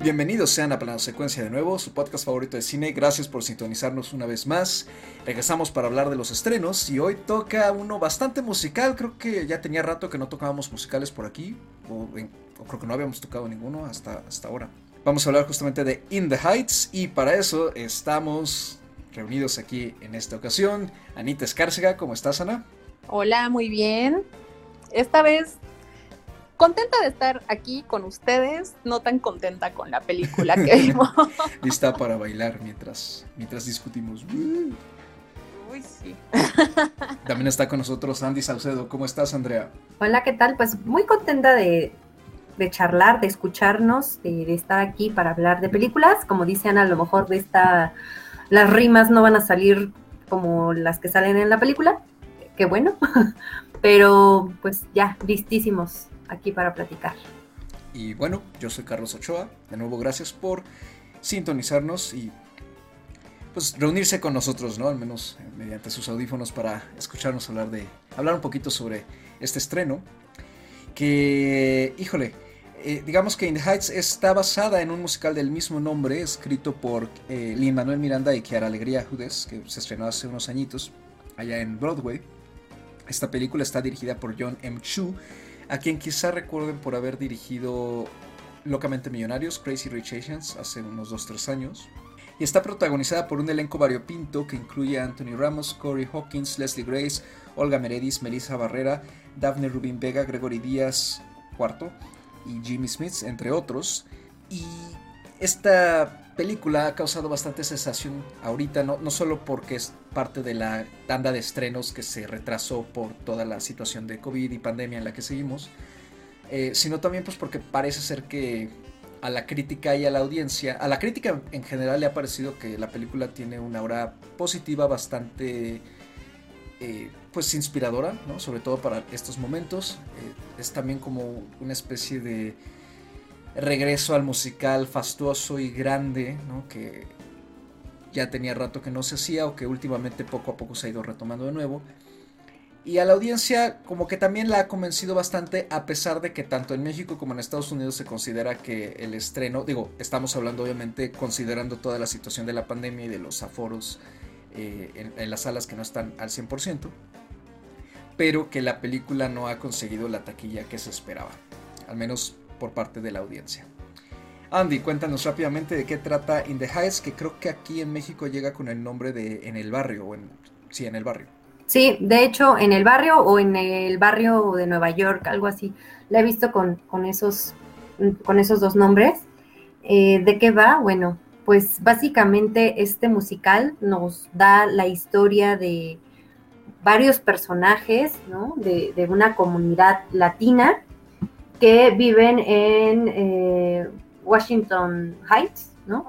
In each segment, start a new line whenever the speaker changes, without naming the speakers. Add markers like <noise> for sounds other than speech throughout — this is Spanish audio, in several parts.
Bienvenidos sean a Plano Secuencia de nuevo, su podcast favorito de cine. Gracias por sintonizarnos una vez más. Regresamos para hablar de los estrenos y hoy toca uno bastante musical. Creo que ya tenía rato que no tocábamos musicales por aquí, o, creo que no habíamos tocado ninguno hasta, hasta ahora. Vamos a hablar justamente de In the Heights y para eso estamos reunidos aquí en esta ocasión. Anita Escárcega, ¿cómo estás, Ana?
Hola, muy bien. Esta vez contenta de estar aquí con ustedes, no tan contenta con la película que <laughs> vimos.
Lista para bailar mientras, mientras discutimos.
Uy, sí.
También está con nosotros Andy Saucedo. ¿Cómo estás, Andrea?
Hola, ¿qué tal? Pues muy contenta de, charlar, de escucharnos, de, estar aquí para hablar de películas. Como dicen, a lo mejor de esta las rimas no van a salir como las que salen en la película. Qué bueno. <laughs> Pero pues ya, listísimos aquí para platicar.
Y bueno, yo soy Carlos Ochoa. De nuevo, gracias por sintonizarnos y pues reunirse con nosotros, ¿no? Al menos eh, mediante sus audífonos para escucharnos hablar de hablar un poquito sobre este estreno que, híjole, eh, digamos que In the Heights está basada en un musical del mismo nombre, escrito por eh, Lin Manuel Miranda y Kiara Alegría Judes, que se estrenó hace unos añitos allá en Broadway. Esta película está dirigida por John M. Chu a quien quizá recuerden por haber dirigido Locamente Millonarios, Crazy Rich Asians, hace unos 2-3 años. Y está protagonizada por un elenco variopinto que incluye a Anthony Ramos, Corey Hawkins, Leslie Grace, Olga Meredith, Melissa Barrera, Daphne Rubin Vega, Gregory Díaz IV y Jimmy Smith, entre otros. Y esta película ha causado bastante sensación ahorita, no, no solo porque es parte de la tanda de estrenos que se retrasó por toda la situación de COVID y pandemia en la que seguimos, eh, sino también pues porque parece ser que a la crítica y a la audiencia, a la crítica en general le ha parecido que la película tiene una aura positiva bastante eh, pues inspiradora, ¿no? sobre todo para estos momentos. Eh, es también como una especie de regreso al musical fastuoso y grande, que ya tenía rato que no se hacía o que últimamente poco a poco se ha ido retomando de nuevo. Y a la audiencia como que también la ha convencido bastante a pesar de que tanto en México como en Estados Unidos se considera que el estreno, digo, estamos hablando obviamente considerando toda la situación de la pandemia y de los aforos eh, en, en, las salas que no están al 100%, pero que la película no ha conseguido la taquilla que se esperaba, al menos por parte de la audiencia. Andy, cuéntanos rápidamente de qué trata In the Heights, que creo que aquí en México llega con el nombre de En el barrio, o en, sí, en el barrio.
Sí, de hecho, en el barrio o en el barrio de Nueva York, algo así. La he visto con, con esos, con esos dos nombres. Eh, ¿De qué va? Bueno, pues básicamente este musical nos da la historia de varios personajes, ¿no? De, de una comunidad latina que viven en eh, Washington Heights, ¿no?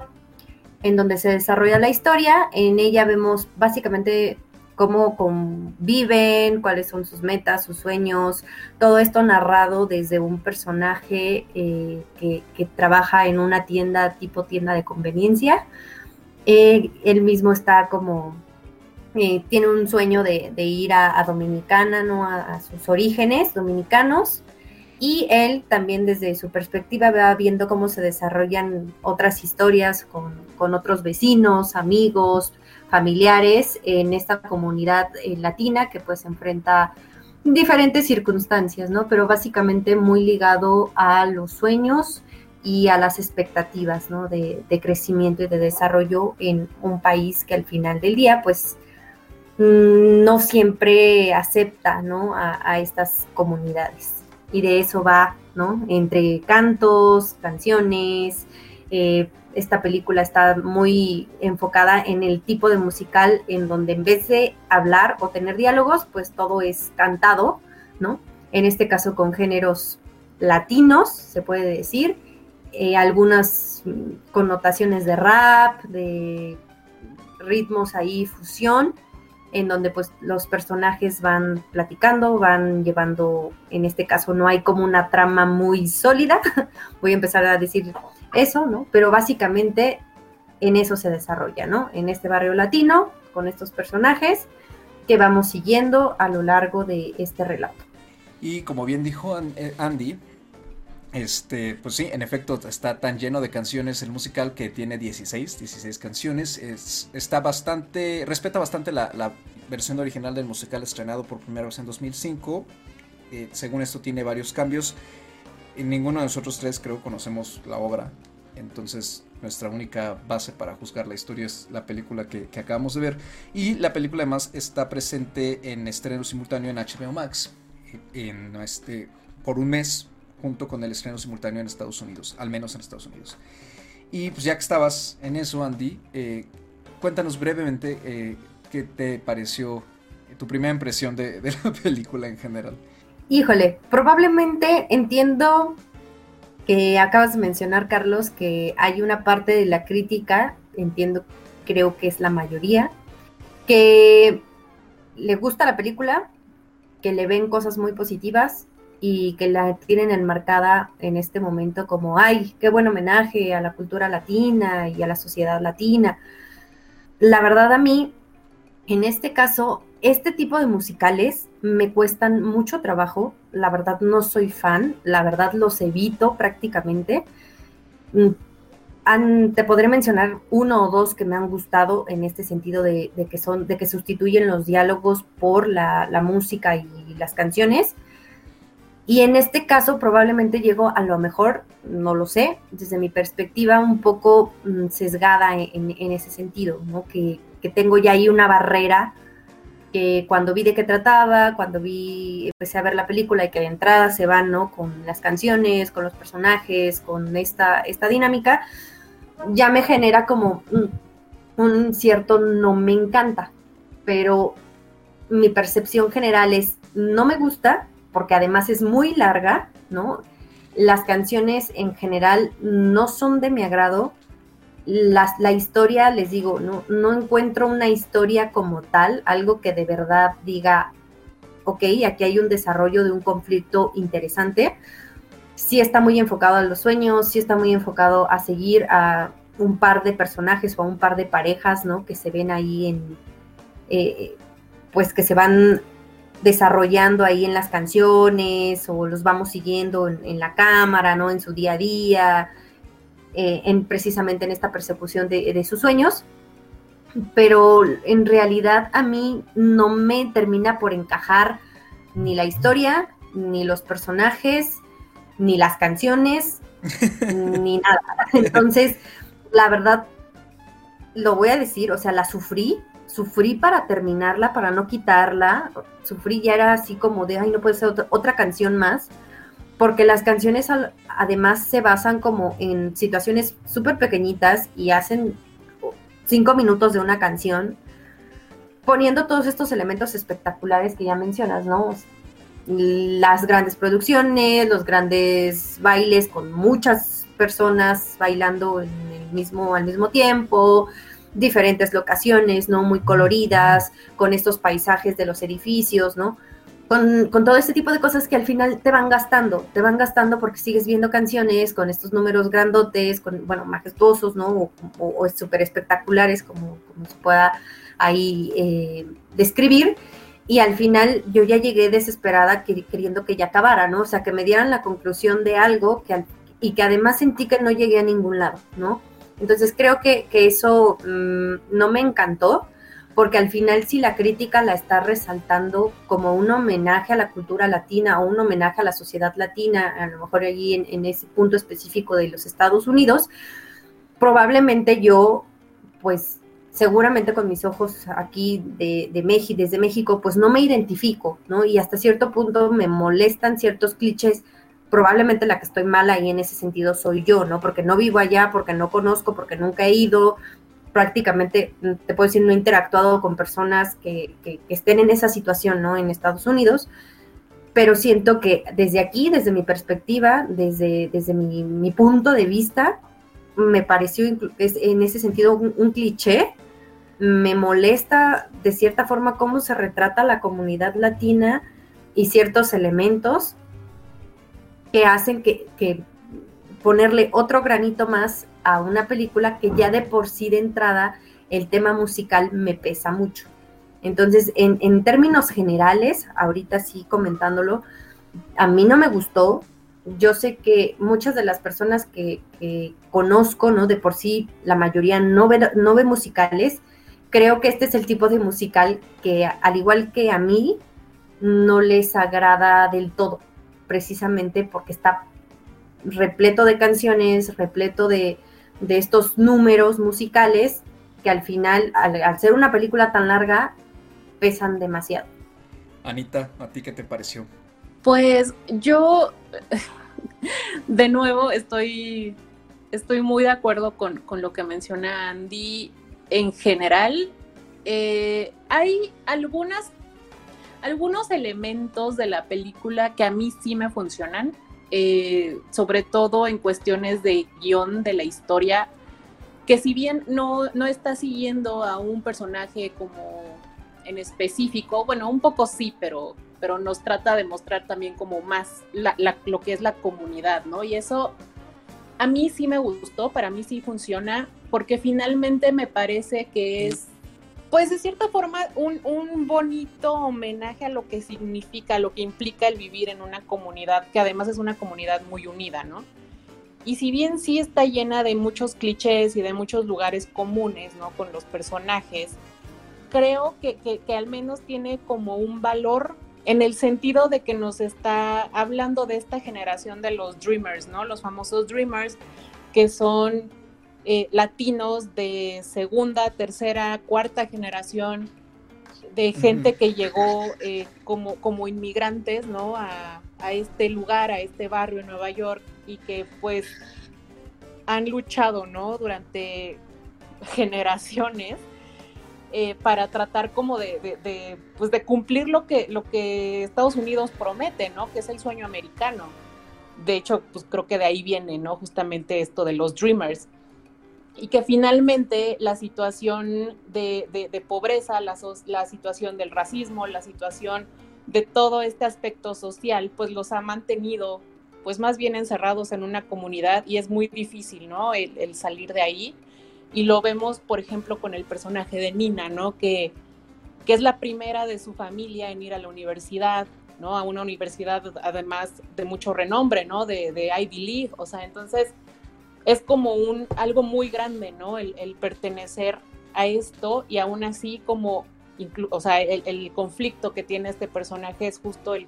En donde se desarrolla la historia. En ella vemos básicamente cómo conviven, cuáles son sus metas, sus sueños, todo esto narrado desde un personaje eh, que, trabaja en una tienda tipo tienda de conveniencia. Eh, él mismo está como, tiene un sueño de, ir a, Dominicana, ¿no? a, sus orígenes dominicanos y él también desde su perspectiva va viendo cómo se desarrollan otras historias con, otros vecinos, amigos, familiares en esta comunidad eh, latina que pues enfrenta diferentes circunstancias, ¿no? Pero básicamente muy ligado a los sueños y a las expectativas, ¿no? De, crecimiento y de desarrollo en un país que al final del día, pues, mm, no siempre acepta, ¿no? a estas comunidades y de eso va, ¿no? Entre cantos, canciones. Eh, esta película está muy enfocada en el tipo de musical en donde en vez de hablar o tener diálogos, pues todo es cantado, ¿no? En este caso con géneros latinos, se puede decir, eh, algunas connotaciones de rap, de ritmos ahí, fusión, en donde pues los personajes van platicando, van llevando, en este caso no hay como una trama muy sólida, <laughs> voy a empezar a decir eso, ¿no? Pero básicamente en eso se desarrolla, ¿no? En este barrio latino, con estos personajes que vamos siguiendo a lo largo de este relato.
Y como bien dijo eh, Andy, Este, pues sí, en efecto está tan lleno de canciones el musical que tiene 16, 16 canciones. Es, está bastante, respeta bastante la, versión original del musical estrenado por primera vez en 2005. Eh, según esto tiene varios cambios. Y ninguno de nosotros tres creo conocemos la obra. Entonces nuestra única base para juzgar la historia es la película que, acabamos de ver. Y la película además está presente en estreno simultáneo en HBO Max. En este, por un mes junto con el estreno simultáneo en Estados Unidos, al menos en Estados Unidos. Y pues ya que estabas en eso, Andy, eh, cuéntanos brevemente eh, qué te pareció tu primera impresión de, de, la <laughs> película en general.
Híjole, probablemente entiendo que acabas de mencionar, Carlos, que hay una parte de la crítica, entiendo, creo que es la mayoría, que le gusta la película, que le ven cosas muy positivas, y que la tienen enmarcada en este momento como, ay, qué buen homenaje a la cultura latina y a la sociedad latina. La verdad a mí, en este caso, este tipo de musicales me cuestan mucho trabajo, la verdad no soy fan, la verdad los evito prácticamente. Mm, te podré mencionar uno o dos que me han gustado en este sentido de, que son, de que sustituyen los diálogos por la música y las canciones y en este caso probablemente llego a lo mejor, no lo sé, desde mi perspectiva un poco mm, sesgada en, ese sentido, ¿no? Que, tengo ya ahí una barrera que cuando vi de qué trataba, cuando vi, empecé a ver la película y que de entrada se van, ¿no? Con las canciones, con los personajes, con esta, esta dinámica, ya me genera como un cierto no me encanta, pero mi percepción general es no me gusta, porque además es muy larga, ¿no? Las canciones en general no son de mi agrado. la historia, les digo, no, no encuentro una historia como tal, algo que de verdad diga, ok, aquí hay un desarrollo de un conflicto interesante. Sí está muy enfocado a los sueños, sí está muy enfocado a seguir a un par de personajes o a un par de parejas, ¿no? Que se ven ahí en, eh, pues que se van desarrollando ahí en las canciones o los vamos siguiendo en, la cámara, ¿no? En su día a día, eh, en, precisamente en esta persecución de, sus sueños. Pero en realidad a mí no me termina por encajar ni la historia, ni los personajes, ni las canciones, <laughs> ni nada. Entonces, la verdad, lo voy a decir, o sea, la sufrí, sufrí para terminarla, para no quitarla, sufrí ya era así como de, ay, no puede ser otra, canción más, porque las canciones además se basan como en situaciones súper pequeñitas y hacen cinco minutos de una canción, poniendo todos estos elementos espectaculares que ya mencionas, ¿no? Las grandes producciones, los grandes bailes con muchas personas bailando en el mismo, al mismo tiempo, diferentes locaciones, ¿no? Muy coloridas, con estos paisajes de los edificios, ¿no? Con, todo este tipo de cosas que al final te van gastando, te van gastando porque sigues viendo canciones con estos números grandotes, con, bueno, majestuosos, ¿no? O, súper espectaculares, como, como, se pueda ahí eh, describir. Y al final yo ya llegué desesperada queriendo que ya acabara, ¿no? O sea, que me dieran la conclusión de algo que, y que además sentí que no llegué a ningún lado, ¿no? Entonces creo que, eso mm, no me encantó, porque al final si la crítica la está resaltando como un homenaje a la cultura latina o un homenaje a la sociedad latina, a lo mejor allí en, ese punto específico de los Estados Unidos, probablemente yo, pues seguramente con mis ojos aquí de, de México, desde México, pues no me identifico, ¿no? Y hasta cierto punto me molestan ciertos clichés probablemente la que estoy mal ahí en ese sentido soy yo, ¿no? Porque no vivo allá, porque no conozco, porque nunca he ido, prácticamente, mm, te puedo decir, no he interactuado con personas que, estén en esa situación, ¿no? En Estados Unidos, pero siento que desde aquí, desde mi perspectiva, desde, desde mi, punto de vista, me pareció en ese sentido un cliché, me molesta de cierta forma cómo se retrata la comunidad latina y ciertos elementos que hacen que, ponerle otro granito más a una película que ya de por sí de entrada el tema musical me pesa mucho. Entonces, en, términos generales, ahorita sí comentándolo, a mí no me gustó, yo sé que muchas de las personas que, conozco, ¿no? De por sí, la mayoría no ve, no ve musicales. Creo que este es el tipo de musical que, al igual que a mí, no les agrada del todo, precisamente porque está repleto de canciones, repleto de, estos números musicales que al final, al ser una película tan larga, pesan demasiado.
Anita, ¿a ti qué te pareció?
Pues yo, de nuevo, estoy, estoy muy de acuerdo con, lo que menciona Andy. En general, eh, hay algunas, algunos elementos de la película que a mí sí me funcionan, eh, sobre todo en cuestiones de guion de la historia, que si bien no, no está siguiendo a un personaje como en específico, bueno, un poco sí, pero pero nos trata de mostrar también como más lo que es la comunidad, ¿no? Y eso a mí sí me gustó, para mí sí funciona, porque finalmente me parece que es, pues de cierta forma, un, un bonito homenaje a lo que significa, lo que implica el vivir en una comunidad, que además es una comunidad muy unida, ¿no? Y si bien sí está llena de muchos clichés y de muchos lugares comunes, ¿no? Con los personajes, creo que, que, que al menos tiene como un valor en el sentido de que nos está hablando de esta generación de los dreamers, ¿no? Los famosos dreamers que son eh, latinos de segunda, tercera, cuarta generación, de gente que llegó eh, como, como inmigrantes, ¿no? A, a este lugar, a este barrio en Nueva York y que pues han luchado, ¿no? Durante generaciones eh, para tratar como de, pues de cumplir lo que, lo que Estados Unidos promete, ¿no? Que es el sueño americano. De hecho, pues creo que de ahí viene, ¿no? Justamente esto de los Dreamers. Y que finalmente la situación de, pobreza, la, la situación del racismo, la situación de todo este aspecto social, pues los ha mantenido pues más bien encerrados en una comunidad y es muy difícil, ¿no? el salir de ahí y lo vemos, por ejemplo, con el personaje de Nina, ¿no? Que, que es la primera de su familia en ir a la universidad, ¿no? A una universidad además de mucho renombre, ¿no? De, de Ivy League, o sea, entonces es como un, algo muy grande, ¿no? El, pertenecer a esto y aún así como, o sea, el, el, conflicto que tiene este personaje es justo el,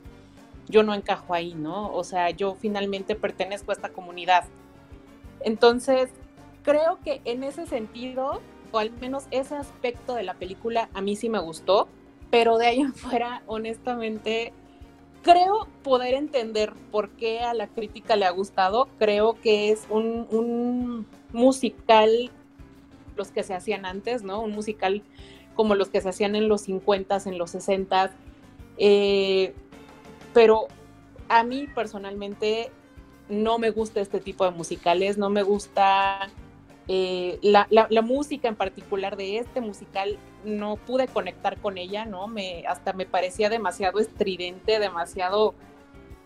yo no encajo ahí, ¿no? O sea, yo finalmente pertenezco a esta comunidad. Entonces, creo que en ese sentido, o al menos ese aspecto de la película, a mí sí me gustó, pero de ahí en fuera, honestamente, creo poder entender por qué a la crítica le ha gustado. Creo que es un, musical, los que se hacían antes, ¿no? Un musical como los que se hacían en los 50s, en los 60s. Eh, pero a mí personalmente no me gusta este tipo de musicales, no me gusta eh, la, música en particular de este musical no pude conectar con ella, ¿no? Me, hasta me parecía demasiado estridente, demasiado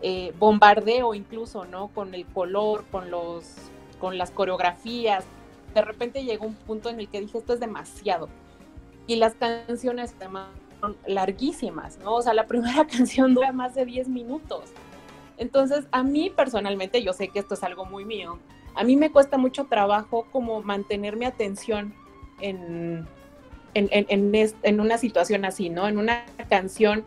eh, bombardeo incluso, ¿no? Con el color, con, los, con las coreografías. De repente llegó un punto en el que dije, esto es demasiado. Y las canciones además son larguísimas, ¿no? O sea, la primera <laughs> canción dura más de 10 minutos. Entonces, a mí personalmente, yo sé que esto es algo muy mío, a mí me cuesta mucho trabajo como mantener mi atención en, en, una situación así, ¿no? En una canción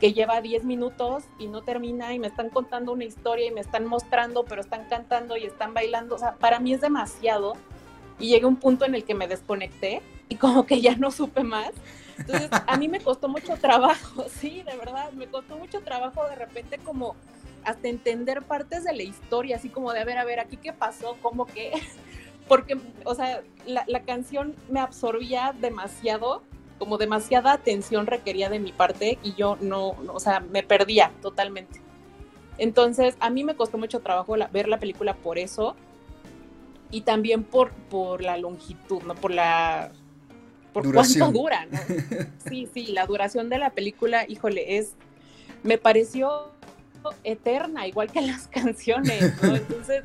que lleva 10 minutos y no termina y me están contando una historia y me están mostrando, pero están cantando y están bailando. O sea, para mí es demasiado. Y llega un punto en el que me desconecté y como que ya no supe más. Entonces, a mí me costó mucho trabajo, <laughs> sí, de verdad, me costó mucho trabajo de repente como hasta entender partes de la historia, así como de, a ver, a ver, aquí qué pasó, cómo que, <laughs> porque, o sea, la, canción me absorbía demasiado, como demasiada atención requería de mi parte y yo no, o sea, me perdía totalmente. Entonces, a mí me costó mucho trabajo ver la película por eso y también por, por la longitud, ¿no? Por la... Por cuánto <laughs> dura, ¿no? Sí, sí, la duración de la película, híjole, es... Me pareció eterna, igual que <laughs> las canciones, ¿no? Entonces,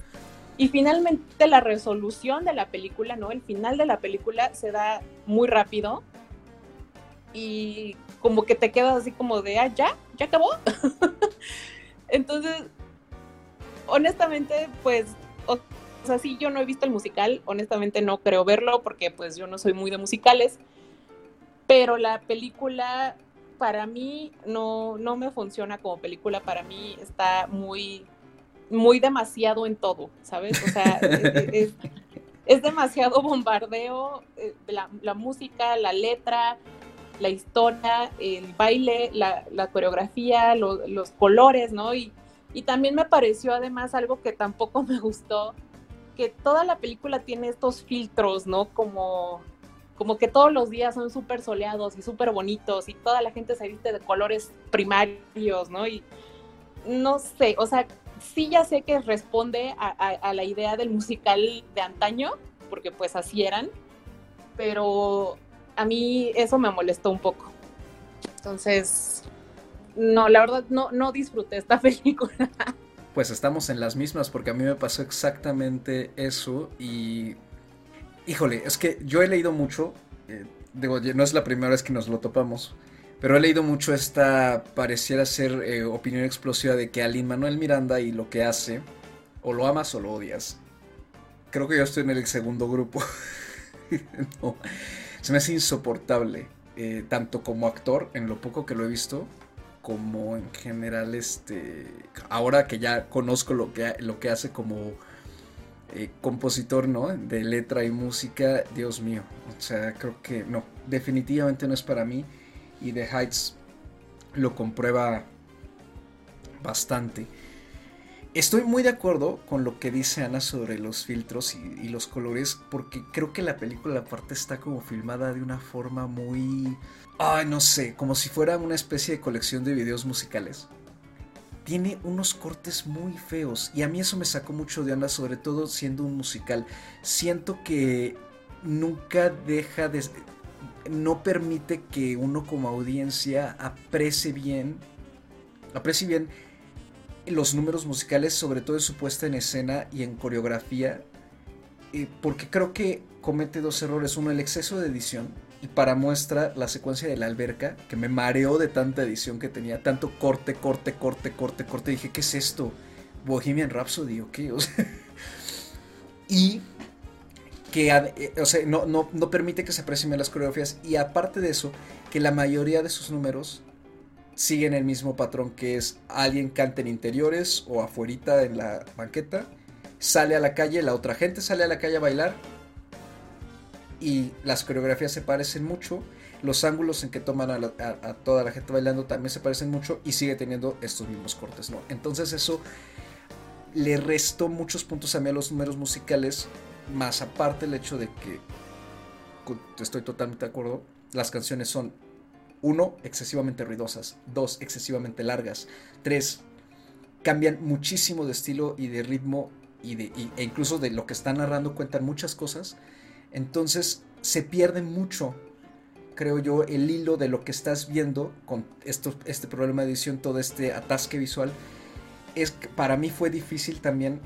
y finalmente la resolución de la película, ¿no? El final de la película se da muy rápido y como que te quedas así como de, ah, ya, ya acabó. <laughs> Entonces, honestamente, pues, o, sea, sí, yo no he visto el musical, honestamente no creo verlo porque pues yo no soy muy de musicales, pero la película para mí no, no me funciona como película, para mí está muy, muy demasiado en todo, ¿sabes? O sea, <laughs> es, es, demasiado bombardeo, eh, la, la, música, la letra, la historia, el baile, la, la coreografía, los colores, ¿no? Y, y también me pareció además algo que tampoco <laughs> me gustó, que toda la película tiene estos filtros, ¿no? Como como que todos los días son súper soleados y súper bonitos y toda la gente se viste de colores primarios, ¿no? Y no sé, o sea, sí ya sé que responde a, la idea del musical de antaño, porque pues así eran, pero a mí eso me molestó un poco. Entonces, no, la verdad no, no disfruté esta <laughs> película.
Pues estamos en las mismas porque a mí me pasó exactamente eso y Híjole, es que yo he leído mucho, eh, digo, no es la primera vez que nos lo topamos, pero he leído mucho esta, pareciera ser eh, opinión explosiva de que a Manuel Miranda y lo que hace, o lo amas o lo odias. Creo que yo estoy en el segundo grupo. <laughs> se me hace insoportable, eh, tanto como actor, en lo poco que lo he visto, como en general, este, ahora que ya conozco lo que, lo que hace como eh, compositor, ¿no? De letra y música, Dios mío. O sea, creo que no, definitivamente no es para mí. Y The Heights lo comprueba bastante. Estoy muy de acuerdo con lo que dice Ana sobre los filtros y, los colores, porque creo que la película aparte está como filmada de una forma muy... Ay, no sé, como si fuera una especie de colección de videos musicales tiene unos cortes muy feos y a mí eso me sacó mucho de onda, sobre todo siendo un musical. Siento que nunca deja de... no permite que uno como audiencia aprecie bien, aprecie bien los números musicales, sobre todo en su puesta en escena y en coreografía, eh, porque creo que comete dos errores. Uno, el exceso de edición y para muestra, la secuencia de la alberca, que me mareó de tanta edición que tenía, tanto corte, corte, corte, corte, corte. Dije, ¿qué es esto? Bohemian Rhapsody o qué? <laughs> Y que eh, o sea, no, no, no, permite que se aprecien las coreografías. Y aparte de eso, que la mayoría de sus números siguen el mismo patrón, que es alguien canta en interiores o afuerita en la banqueta, sale a la calle, la otra gente sale a la calle a bailar y las coreografías se parecen mucho. Los ángulos en que toman a, toda la gente bailando también se parecen mucho y sigue teniendo estos mismos cortes, ¿no? Entonces eso le restó muchos puntos a mí a los números musicales, más aparte el hecho de que estoy totalmente de acuerdo, las canciones son uno, excesivamente ruidosas, dos, excesivamente largas, tres, cambian muchísimo de estilo y de ritmo y de, e incluso de lo que están narrando cuentan muchas cosas entonces se pierde mucho, creo yo, el hilo de lo que estás viendo con esto, este problema de edición, todo este atasque visual. Es para mí fue difícil también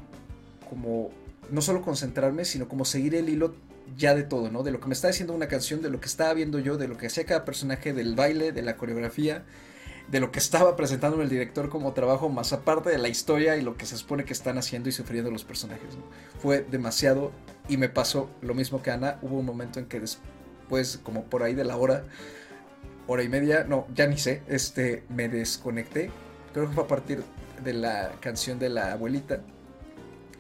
como no solo concentrarme, sino como seguir el hilo ya de todo, ¿no? De lo que me está diciendo una canción, de lo que estaba viendo yo, de lo que hacía cada personaje, del baile, de la coreografía, de lo que estaba presentando el director como trabajo, más aparte de la historia y lo que se supone que están haciendo y sufriendo los personajes. Fue demasiado y me pasó lo mismo que Ana. Hubo un momento en que después, como por ahí de la hora, hora y media, no, ya ni sé, este, me desconecté. Creo que fue a partir de la canción de la abuelita,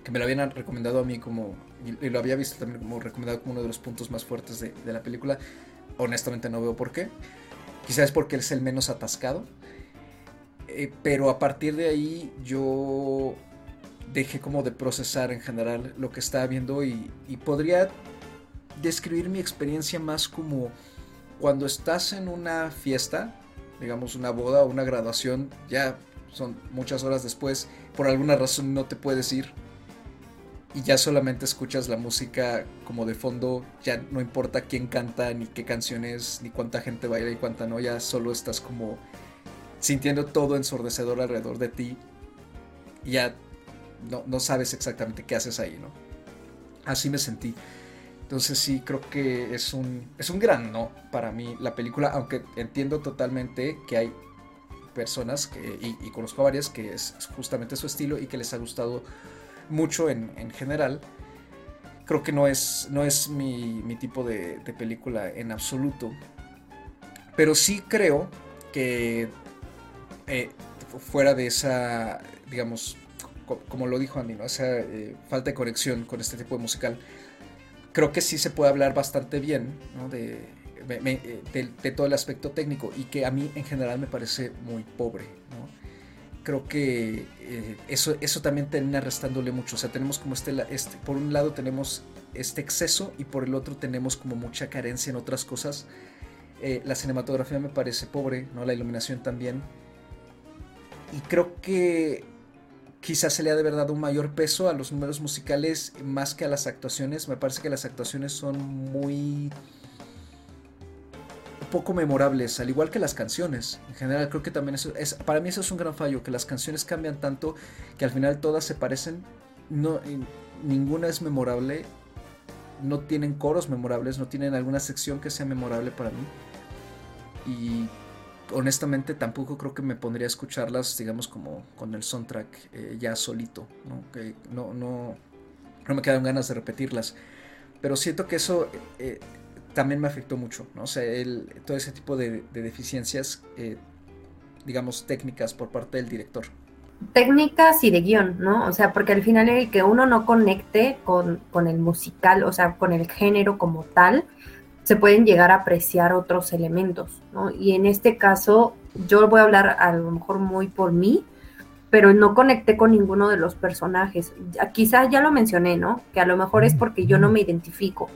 que me lo habían recomendado a mí como, y, lo había visto también como recomendado como uno de los puntos más fuertes de, la película. Honestamente no veo por qué. Quizás porque es el menos atascado. Eh, pero a partir de ahí yo dejé como de procesar en general lo que estaba viendo y, podría describir mi experiencia más como cuando estás en una fiesta, digamos una boda o una graduación, ya son muchas horas después, por alguna razón no te puedes ir y ya solamente escuchas la música como de fondo, ya no importa quién canta, ni qué canción es, ni cuánta gente baila y cuánta no, ya solo estás como sintiendo todo ensordecedor alrededor de ti y ya no, no sabes exactamente qué haces ahí, ¿no? Así me sentí. Entonces sí, creo que es un, es un gran no para mí la película, aunque entiendo totalmente que hay personas, que, y, conozco a varias, que es justamente su estilo y que les ha gustado mucho en, en general. Creo que no es, no es mi, mi tipo de, película en absoluto. Pero sí creo que eh, fuera de esa, digamos, como lo dijo Andy, ¿no? esa eh, falta de conexión con este tipo de musical, creo que sí se puede hablar bastante bien ¿no? de, de, todo el aspecto técnico y que a mí en general me parece muy pobre. ¿no? Creo que eh, eso, eso también termina restándole mucho. O sea, tenemos como este, este, por un lado tenemos este exceso y por el otro tenemos como mucha carencia en otras cosas. Eh, la cinematografía me parece pobre, ¿no? la iluminación también. Y creo que quizás se le ha de verdad un mayor peso a los números musicales más que a las actuaciones. Me parece que las actuaciones son muy poco memorables, al igual que las canciones. En general creo que también eso es, para mí eso es un gran fallo, que las canciones cambian tanto que al final todas se parecen, no, ninguna es memorable, no tienen coros memorables, no tienen alguna sección que sea memorable para mí. Y honestamente tampoco creo que me pondría a escucharlas, digamos, como con el soundtrack eh, ya solito, ¿no? No, no, me quedan ganas de repetirlas. Pero siento que eso eh, también me afectó mucho, ¿no? O sea, el, todo ese tipo de, deficiencias, eh, digamos, técnicas por parte del director.
Técnicas y de guion, ¿no? O sea, porque al final el que uno no conecte con, con el musical, o sea, con el género como tal, se pueden llegar a apreciar otros elementos, ¿no? Y en este caso, yo voy a hablar a lo mejor muy por mí, pero no conecté con ninguno de los personajes. Quizás ya lo mencioné, ¿no? Que a lo mejor es porque yo no me identifico.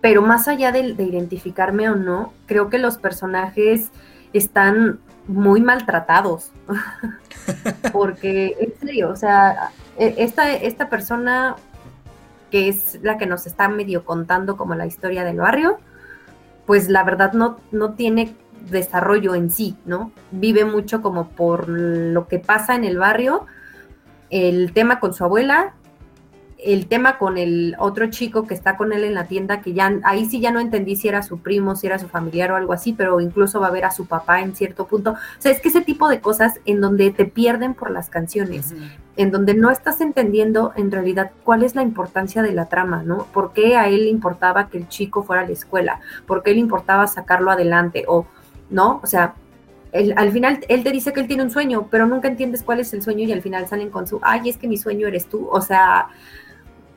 Pero más allá de, identificarme o no, creo que los personajes están muy maltratados. <laughs> porque, en serio, o sea, e, esta, esta persona que es la que nos está medio contando como la historia del barrio, pues la verdad no, no tiene desarrollo en sí, ¿no? Vive mucho como por lo que pasa en el barrio, el tema con su abuela el tema con el otro chico que está con él en la tienda, que ya ahí sí ya no entendí si era su primo, si era su familiar o algo así, pero incluso va a ver a su papá en cierto punto. O sea, es que ese tipo de cosas en donde te pierden por las canciones, en donde no estás entendiendo en realidad cuál es la importancia de la trama, ¿no? ¿Por qué a él le importaba que el chico fuera a la escuela? ¿Por qué le importaba sacarlo adelante? O, ¿no? O sea, al final él te dice que él tiene un sueño, pero nunca entiendes cuál es el sueño y al final salen con su, ay, es que mi sueño eres tú. O sea,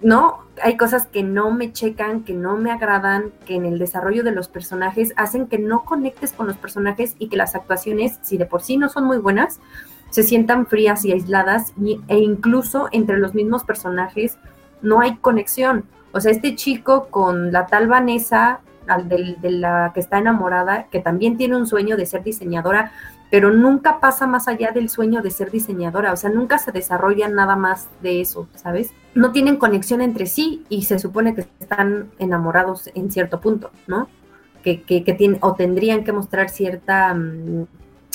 no, hay cosas que no me checan, que no me agradan, que en el desarrollo de los personajes hacen que no conectes con los personajes y que las actuaciones, si de por sí no son muy buenas, se sientan frías y aisladas e incluso entre los mismos personajes no hay conexión. O sea, este chico con la tal Vanessa, de, de la que está enamorada, que también tiene un sueño de ser diseñadora, pero nunca pasa más allá del sueño de ser diseñadora, o sea, nunca se desarrolla nada más de eso, ¿sabes? No tienen conexión entre sí y se supone que están enamorados en cierto punto, ¿no? Que, que, tienen, o tendrían que mostrar cierta mm,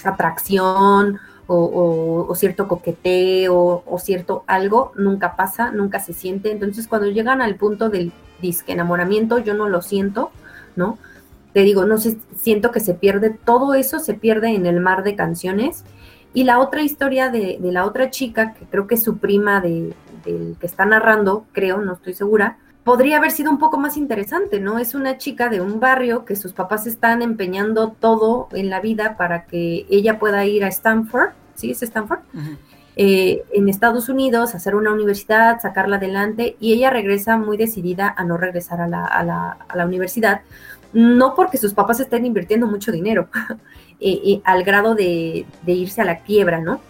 atracción o, o, cierto coqueteo o cierto algo, nunca pasa, nunca se siente. Entonces, cuando llegan al punto del disque enamoramiento, yo no lo siento, ¿no? te digo, no sé, siento que se pierde, todo eso se pierde en el mar de canciones. Y la otra historia de, la otra chica, que creo que es su prima de, del que está narrando, creo, no estoy segura, podría haber sido un poco más interesante, ¿no? Es una chica de un barrio que sus papás están empeñando todo en la vida para que ella pueda ir a Stanford, ¿sí? ¿Es Stanford? Eh, en Estados Unidos, hacer una universidad, sacarla adelante, y ella regresa muy decidida a no regresar a la, a la, a la universidad, no porque sus papás estén invirtiendo mucho dinero <laughs> eh, eh, al grado de, irse a la quiebra, ¿no?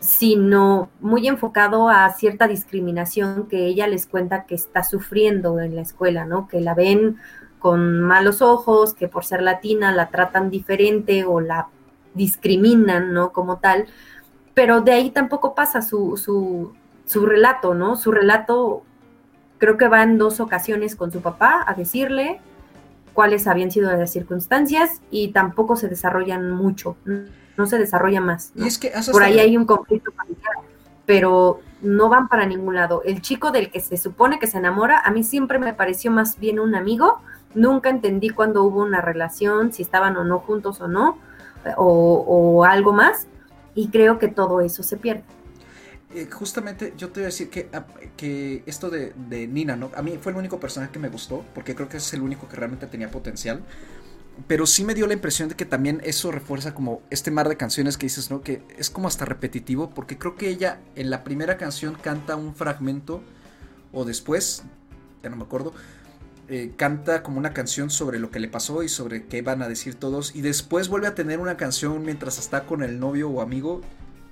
Sino muy enfocado a cierta discriminación que ella les cuenta que está sufriendo en la escuela, ¿no? Que la ven con malos ojos, que por ser latina la tratan diferente o la discriminan, ¿no? Como tal. Pero de ahí tampoco pasa su, su, su relato, ¿no? Su relato creo que va en dos ocasiones con su papá a decirle, cuáles habían sido las circunstancias y tampoco se desarrollan mucho, no se desarrolla más. Por ahí hay un conflicto familiar, pero no van para ningún lado. El chico del que se supone que se enamora, a mí siempre me pareció más bien un amigo, nunca entendí cuándo hubo una relación, si estaban o no juntos o no, o, algo más, y creo que todo eso se pierde.
Eh, justamente yo te voy a decir que, ah, que esto de, de, Nina, ¿no? A mí fue el único personaje que me gustó, porque creo que es el único que realmente tenía potencial. Pero sí me dio la impresión de que también eso refuerza como este mar de canciones que dices, ¿no? Que es como hasta repetitivo, porque creo que ella en la primera canción canta un fragmento, o después, ya no me acuerdo, eh, canta como una canción sobre lo que le pasó y sobre qué van a decir todos, y después vuelve a tener una canción mientras está con el novio o amigo,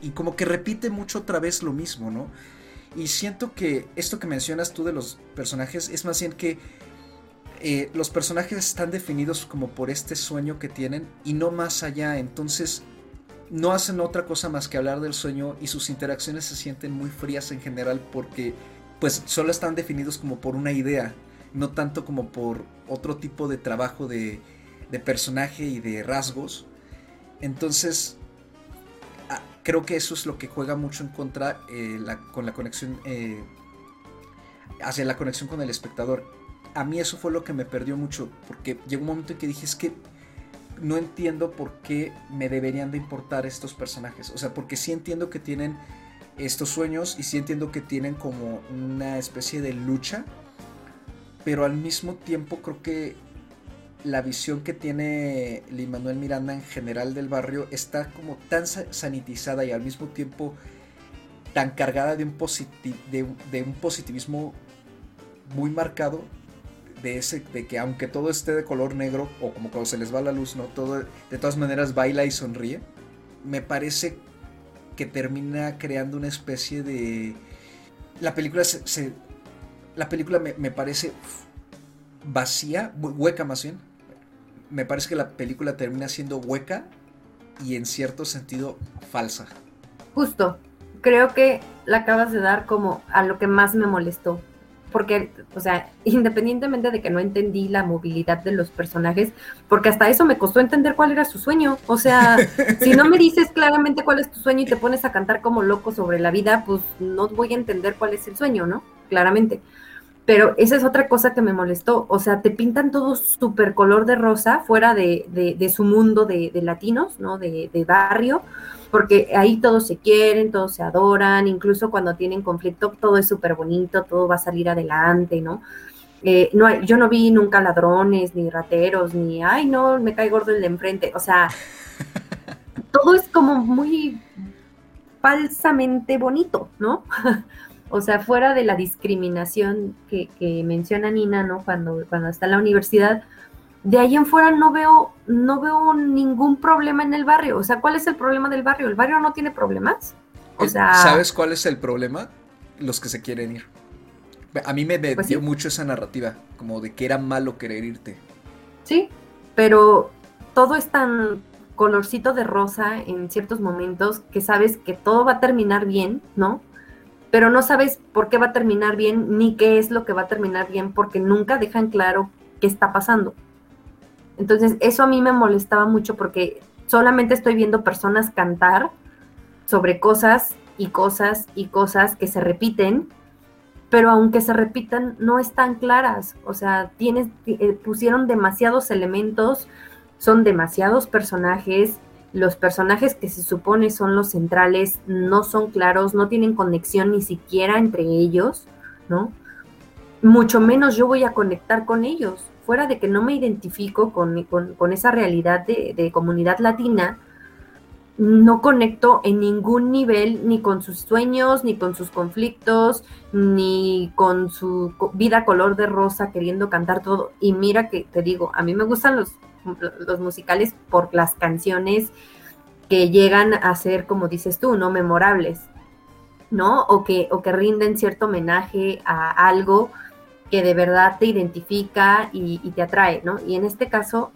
y como que repite mucho otra vez lo mismo, ¿no? Y siento que esto que mencionas tú de los personajes es más bien que eh, los personajes están definidos como por este sueño que tienen y no más allá. Entonces no hacen otra cosa más que hablar del sueño y sus interacciones se sienten muy frías en general porque pues solo están definidos como por una idea, no tanto como por otro tipo de trabajo de, de personaje y de rasgos. Entonces ah, creo que eso es lo que juega mucho en contra eh, con la conexión eh, hacia la conexión con el espectador a mí eso fue lo que me perdió mucho, porque llegó un momento en que dije, es que no entiendo por qué me deberían de importar estos personajes. O sea, porque sí entiendo que tienen estos sueños y sí entiendo que tienen como una especie de lucha, pero al mismo tiempo creo que la visión que tiene Lin Manuel Miranda en general del barrio está como tan sanitizada y al mismo tiempo tan cargada de un, positivismo muy marcado de ese de que aunque todo esté de color negro o como cuando se les va la luz, no todo de todas maneras baila y sonríe. Me parece que termina creando una especie de la película se, la película me, me, parece vacía, hueca más bien. Me parece que la película termina siendo hueca y en cierto sentido falsa.
Justo, creo que la acabas de dar como a lo que más me molestó porque, o sea, independientemente de que no entendí la movilidad de los personajes, porque hasta eso me costó entender cuál era su sueño. O sea, <laughs> si no me dices claramente cuál es tu sueño y te pones a cantar como loco sobre la vida, pues no voy a entender cuál es el sueño, ¿no? Claramente. Pero esa es otra cosa que me molestó. O sea, te pintan todo súper color de rosa fuera de, de, su mundo de, de, latinos, ¿no? De, barrio porque ahí todos se quieren, todos se adoran, incluso cuando tienen conflicto todo es súper bonito, todo va a salir adelante, ¿no? Eh, no yo no vi nunca ladrones, ni rateros, ni, ay, no, me cae gordo el de enfrente, o sea, <laughs> todo es como muy falsamente bonito, ¿no? <laughs> o sea, fuera de la discriminación que, que menciona Nina, ¿no? Cuando, cuando está en la universidad, de ahí en fuera no veo, no veo ningún problema en el barrio. O sea, ¿cuál es el problema del barrio? ¿El barrio no tiene problemas? O
sea, ¿Sabes cuál es el problema? Los que se quieren ir. A mí me pues dio mucho esa narrativa, como de que era malo querer irte.
Sí, pero todo es tan colorcito de rosa en ciertos momentos que sabes que todo va a terminar bien, ¿no? Pero no sabes por qué va a terminar bien ni qué es lo que va a terminar bien porque nunca dejan claro qué está pasando. Entonces, eso a mí me molestaba mucho porque solamente estoy viendo personas cantar sobre cosas y cosas y cosas que se repiten, pero aunque se repitan, no están claras. O sea, tienes, eh, pusieron demasiados elementos, son demasiados personajes. Los personajes que se supone son los centrales no son claros, no tienen conexión ni siquiera entre ellos, ¿no? Mucho menos yo voy a conectar con ellos fuera de que no me identifico con, con, esa realidad de, comunidad latina, no conecto en ningún nivel ni con sus sueños, ni con sus conflictos, ni con su vida color de rosa queriendo cantar todo. Y mira que te digo, a mí me gustan los, los musicales por las canciones que llegan a ser, como dices tú, no memorables, ¿no? O que, o que rinden cierto homenaje a algo que de verdad te identifica y, te atrae, ¿no? Y en este caso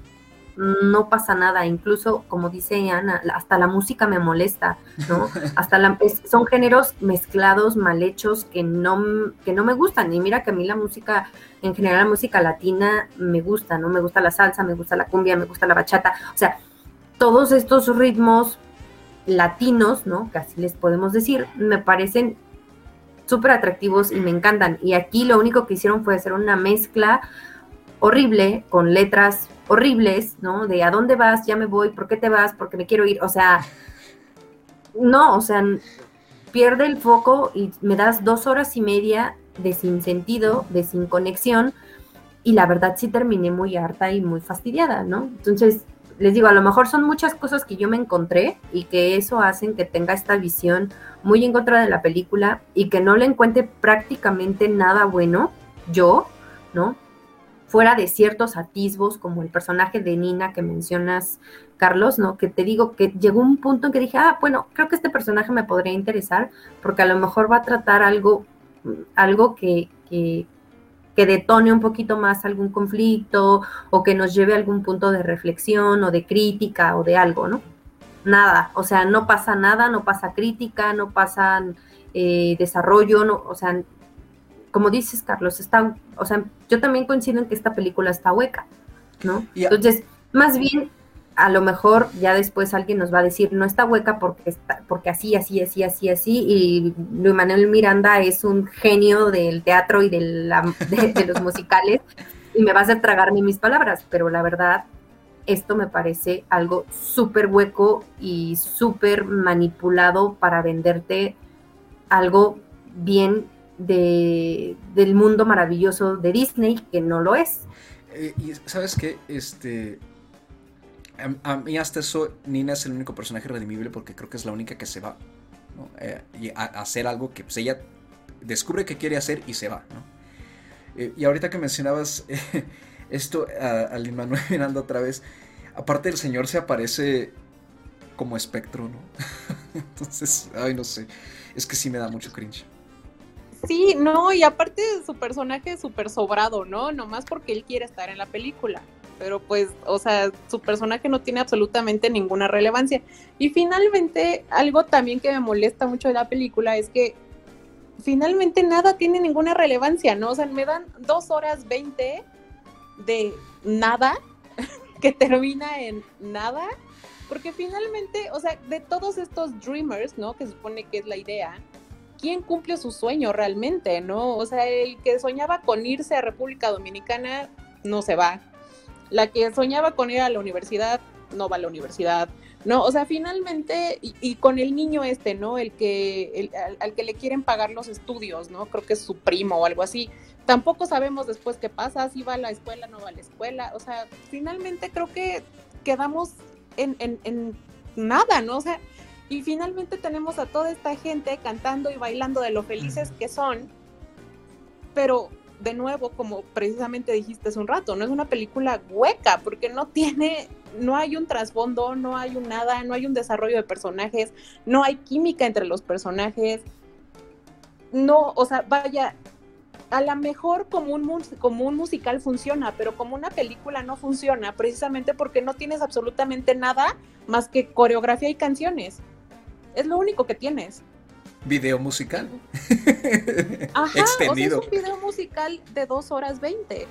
no pasa nada, incluso como dice Ana, hasta la música me molesta, ¿no? <laughs> Hasta la, son géneros mezclados, mal hechos, que no, que no me gustan. Y mira que a mí la música, en general la música latina me gusta, ¿no? Me gusta la salsa, me gusta la cumbia, me gusta la bachata, o sea, todos estos ritmos latinos, ¿no? Casi les podemos decir, me parecen súper atractivos y me encantan. Y aquí lo único que hicieron fue hacer una mezcla horrible con letras horribles, ¿no? De a dónde vas, ya me voy, ¿por qué te vas? Porque me quiero ir. O sea, no, o sea, pierde el foco y me das dos horas y media de sin sentido, de sin conexión, y la verdad sí terminé muy harta y muy fastidiada, ¿no? Entonces, les digo, a lo mejor son muchas cosas que yo me encontré y que eso hacen que tenga esta visión muy en contra de la película y que no le encuentre prácticamente nada bueno, yo, ¿no? Fuera de ciertos atisbos, como el personaje de Nina que mencionas, Carlos, ¿no? Que te digo que llegó un punto en que dije, ah, bueno, creo que este personaje me podría interesar porque a lo mejor va a tratar algo, algo que, que, que detone un poquito más algún conflicto o que nos lleve a algún punto de reflexión o de crítica o de algo, ¿no? Nada, o sea, no pasa nada, no pasa crítica, no pasa eh, desarrollo, no, o sea, como dices, Carlos, está, o sea, yo también coincido en que esta película está hueca, ¿no? Entonces, más bien a lo mejor ya después alguien nos va a decir, no está hueca porque, está, porque así, así, así, así, así, y Luis Manuel Miranda es un genio del teatro y de, <laughs> los musicales, y me va a hacer tragarme mis palabras, pero la verdad, esto me parece algo súper hueco y súper manipulado para venderte algo bien de, del mundo maravilloso de Disney, que no lo es.
Eh, y sabes qué, este a, mí hasta eso Nina es el único personaje redimible porque creo que es la única que se va. Eh, a, hacer algo que pues, ella descubre que quiere hacer y se va. Eh, y ahorita que mencionabas <laughs> esto a, Lin Manuel Miranda otra vez, aparte el señor se aparece como espectro, ¿no? <laughs> Entonces, ay, no sé. Es que sí me da mucho cringe.
Sí, no, y aparte su personaje es súper sobrado, ¿no? Nomás porque él quiere estar en la película pero pues, o sea, su personaje no tiene absolutamente ninguna relevancia. Y finalmente, algo también que me molesta mucho de la película es que finalmente nada tiene ninguna relevancia, ¿no? O sea, me dan dos horas veinte de nada, <laughs> que termina en nada, porque finalmente, o sea, de todos estos dreamers, ¿no? Que supone que es la idea, ¿quién cumple su sueño realmente, no? O sea, el que soñaba con irse a República Dominicana no se va, la que soñaba con ir a la universidad no va a la universidad, ¿no? O sea, finalmente, y, con el niño este, ¿no? El que, al, que le quieren pagar los estudios, ¿no? Creo que es su primo o algo así. Tampoco sabemos después qué pasa, si va a la escuela, no va a la escuela. O sea, finalmente creo que quedamos en, en, en nada, ¿no? O sea, y finalmente tenemos a toda esta gente cantando y bailando de lo felices que son, pero de nuevo, como precisamente dijiste hace un rato, no es una película hueca, porque no tiene, no hay un trasfondo, no hay un nada, no hay un desarrollo de personajes, no hay química entre los personajes. No, o sea, vaya, a lo mejor como un, como un musical funciona, pero como una película no funciona, precisamente porque no tienes absolutamente nada más que coreografía y canciones. Es lo único que tienes
video musical. <laughs>
Ajá, Extendido. O sea, es un video musical de dos horas 20.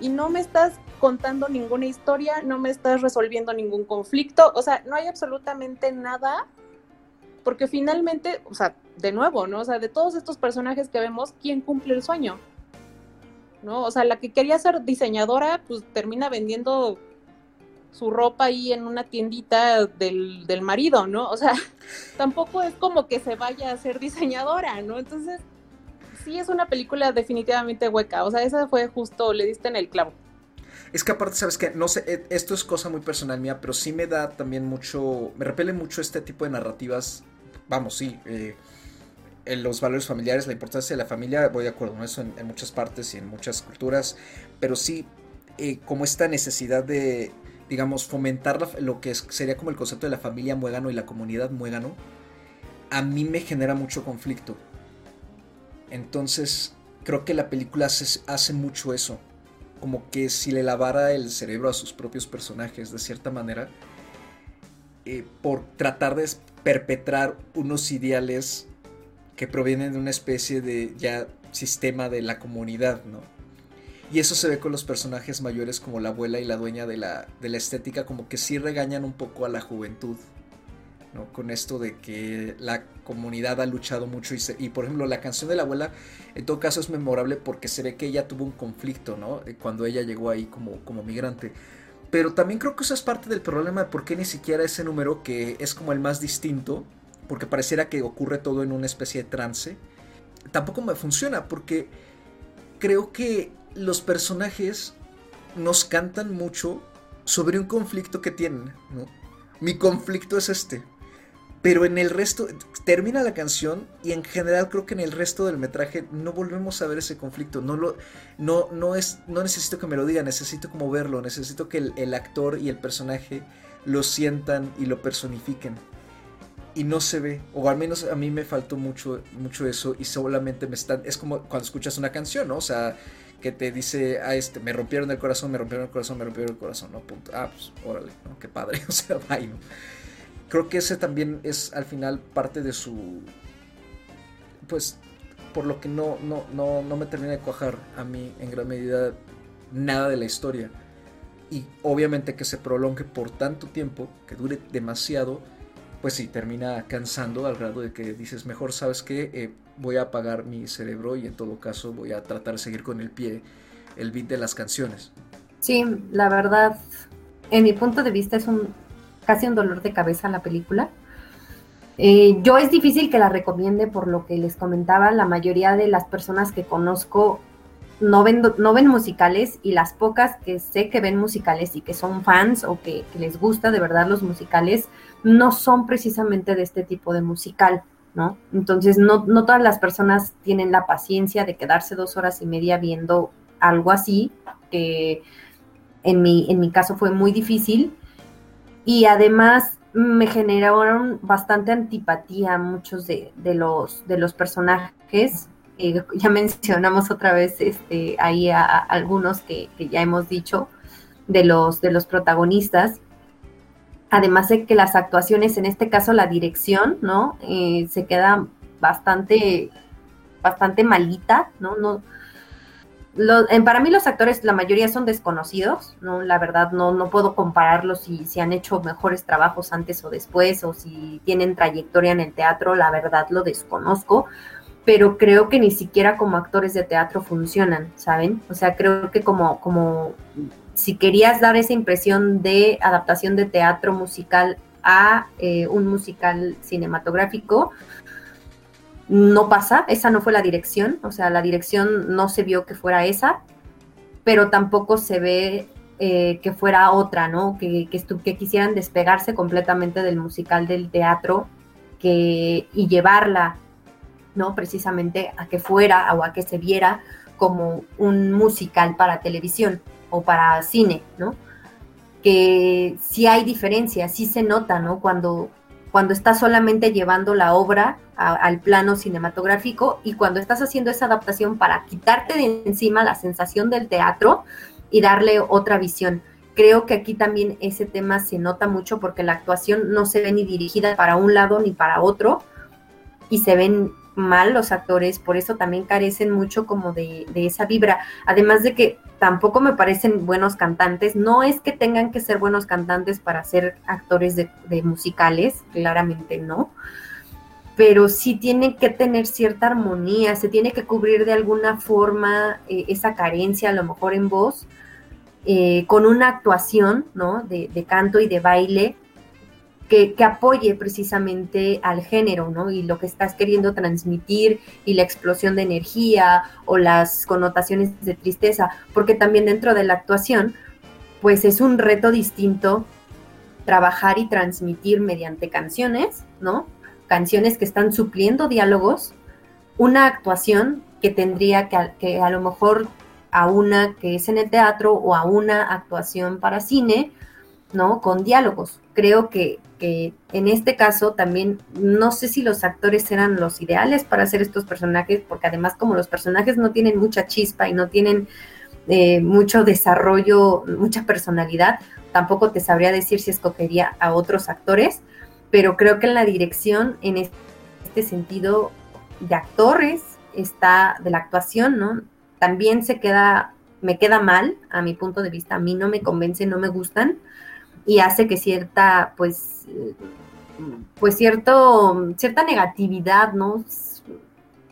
Y no me estás contando ninguna historia, no me estás resolviendo ningún conflicto. O sea, no hay absolutamente nada. Porque finalmente, o sea, de nuevo, ¿no? O sea, de todos estos personajes que vemos, ¿quién cumple el sueño? ¿No? O sea, la que quería ser diseñadora, pues termina vendiendo su ropa ahí en una tiendita del, del marido, ¿no? O sea, <laughs> tampoco es como que se vaya a ser diseñadora, ¿no? Entonces, sí es una película definitivamente hueca. O sea, esa fue justo, le diste en el clavo.
Es que aparte, ¿sabes qué? No sé, e, esto es cosa muy personal mía, pero sí me da también mucho, me repele mucho este tipo de narrativas. Vamos, sí, eh, los valores familiares, la importancia de la familia, voy de acuerdo con eso en, muchas partes y en muchas culturas, pero sí, eh, como esta necesidad de digamos, fomentar lo que sería como el concepto de la familia muégano y la comunidad muégano, a mí me genera mucho conflicto. Entonces, creo que la película hace, mucho eso. Como que si le lavara el cerebro a sus propios personajes, de cierta manera, eh, por tratar de perpetrar unos ideales que provienen de una especie de ya sistema de la comunidad, ¿no? Y eso se ve con los personajes mayores como la abuela y la dueña de la, de la estética, como que sí regañan un poco a la juventud. ¿no? Con esto de que la comunidad ha luchado mucho y, por ejemplo la canción de la abuela en todo caso es memorable porque se ve que ella tuvo un conflicto, ¿no? Eh, cuando ella llegó ahí como, como migrante. Pero también creo que eso es parte del problema de por qué ni siquiera ese número que es como el más distinto porque pareciera que ocurre todo en una especie de trance, tampoco me funciona porque creo que los personajes nos cantan mucho sobre un conflicto que tienen, Mi conflicto es este. Pero en el resto, termina la canción y en general creo que en el resto del metraje no volvemos a ver ese conflicto. No, lo, no, no, es, no necesito que me lo diga, necesito como verlo, necesito que el, actor y el personaje lo sientan y lo personifiquen. Y no se ve, o al menos a mí me faltó mucho, mucho eso y solamente me están... Es como cuando escuchas una canción, ¿no? O sea, que te dice, ah, este, me rompieron el corazón, me rompieron el corazón, me rompieron el corazón, ¿no? Punto. Ah, pues, órale, ¿no? Qué padre, <laughs> o sea, bye, ¿no? creo que ese también es al final parte de su pues por lo que no, no, no, no me termina de cuajar a mí en gran medida nada de la historia y obviamente que se prolongue por tanto tiempo que dure demasiado pues sí termina cansando al grado de que dices mejor sabes que eh, voy a apagar mi cerebro y en todo caso voy a tratar de seguir con el pie el beat de las canciones
sí la verdad en mi punto de vista es un casi un dolor de cabeza la película. Eh, yo es difícil que la recomiende por lo que les comentaba, la mayoría de las personas que conozco no ven, no ven musicales y las pocas que sé que ven musicales y que son fans o que, les gusta de verdad los musicales, no son precisamente de este tipo de musical, ¿no? Entonces no, todas las personas tienen la paciencia de quedarse dos horas y media viendo algo así, que en mi, en mi caso fue muy difícil y además me generaron bastante antipatía muchos de, los, de los personajes. Eh, <laughs> ya mencionamos otra vez este, ahí a, algunos que, ya hemos dicho de los, de los protagonistas. Además de que las actuaciones, en este caso la dirección, ¿no? Eh, se queda bastante, bastante malita, ¿no? No, para mí los actores, la mayoría son desconocidos, ¿no? La verdad no, no puedo compararlos si, si han hecho mejores trabajos antes o después o si tienen trayectoria en el teatro, la verdad lo desconozco, pero creo que ni siquiera como actores de teatro funcionan, ¿saben? O sea, creo que como, como si querías dar esa impresión de adaptación de teatro musical a eh, un musical cinematográfico, no pasa, esa no fue la dirección, o sea, la dirección no se vio que fuera esa, pero tampoco se ve eh, que fuera otra, ¿no? Que, que, quisieran despegarse completamente del musical del teatro y llevarla, ¿no? Precisamente a que fuera o a que se viera como un musical para televisión o para cine, ¿no? Que sí hay diferencia, sí se nota, ¿no? Cuando, cuando estás solamente llevando la obra al plano cinematográfico y cuando estás haciendo esa adaptación para quitarte de encima la sensación del teatro y darle otra visión. Creo que aquí también ese tema se nota mucho porque la actuación no se ve ni dirigida para un lado ni para otro y se ven mal los actores, por eso también carecen mucho como de, esa vibra. Además de que tampoco me parecen buenos cantantes, no es que tengan que ser buenos cantantes para ser actores de, musicales, claramente no, pero sí tienen que tener cierta armonía, se tiene que cubrir de alguna forma eh, esa carencia, a lo mejor en voz, eh, con una actuación, ¿no? De, de canto y de baile que, apoye precisamente al género, ¿no? Y lo que estás queriendo transmitir y la explosión de energía o las connotaciones de tristeza, porque también dentro de la actuación, pues es un reto distinto trabajar y transmitir mediante canciones, ¿no? Canciones que están supliendo diálogos, una actuación que tendría que, que a lo mejor a una que es en el teatro o a una actuación para cine, ¿no? Con diálogos. Creo que, que en este caso también no sé si los actores eran los ideales para hacer estos personajes, porque además como los personajes no tienen mucha chispa y no tienen eh, mucho desarrollo, mucha personalidad, tampoco te sabría decir si escogería a otros actores, pero creo que en la dirección, en este sentido de actores, está de la actuación, ¿no? También se queda, me queda mal, a mi punto de vista, a mí no me convence, no me gustan, y hace que cierta, pues, pues cierto, cierta negatividad, ¿no?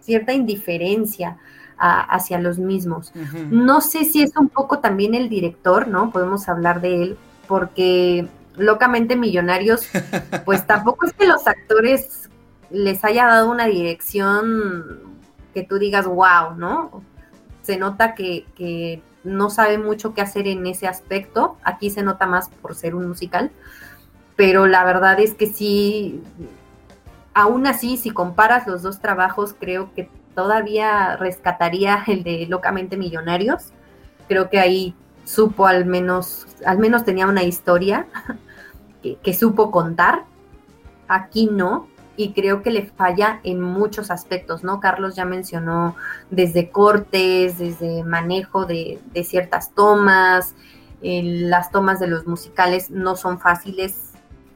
Cierta indiferencia hacia los mismos. No sé si es un poco también el director, ¿no? Podemos hablar de él, porque locamente millonarios, pues <laughs> tampoco es que los actores les haya dado una dirección que tú digas, wow, ¿no? Se nota que, que no sabe mucho qué hacer en ese aspecto. Aquí se nota más por ser un musical. Pero la verdad es que sí, aún así, si comparas los dos trabajos, creo que todavía rescataría <laughs> el de Locamente Millonarios. Creo que ahí supo al menos, al menos tenía una historia <laughs> que, supo contar. Aquí no, y creo que le falla en muchos aspectos, ¿no? Carlos ya mencionó desde cortes, desde manejo de, ciertas tomas, las tomas de los musicales no son fáciles,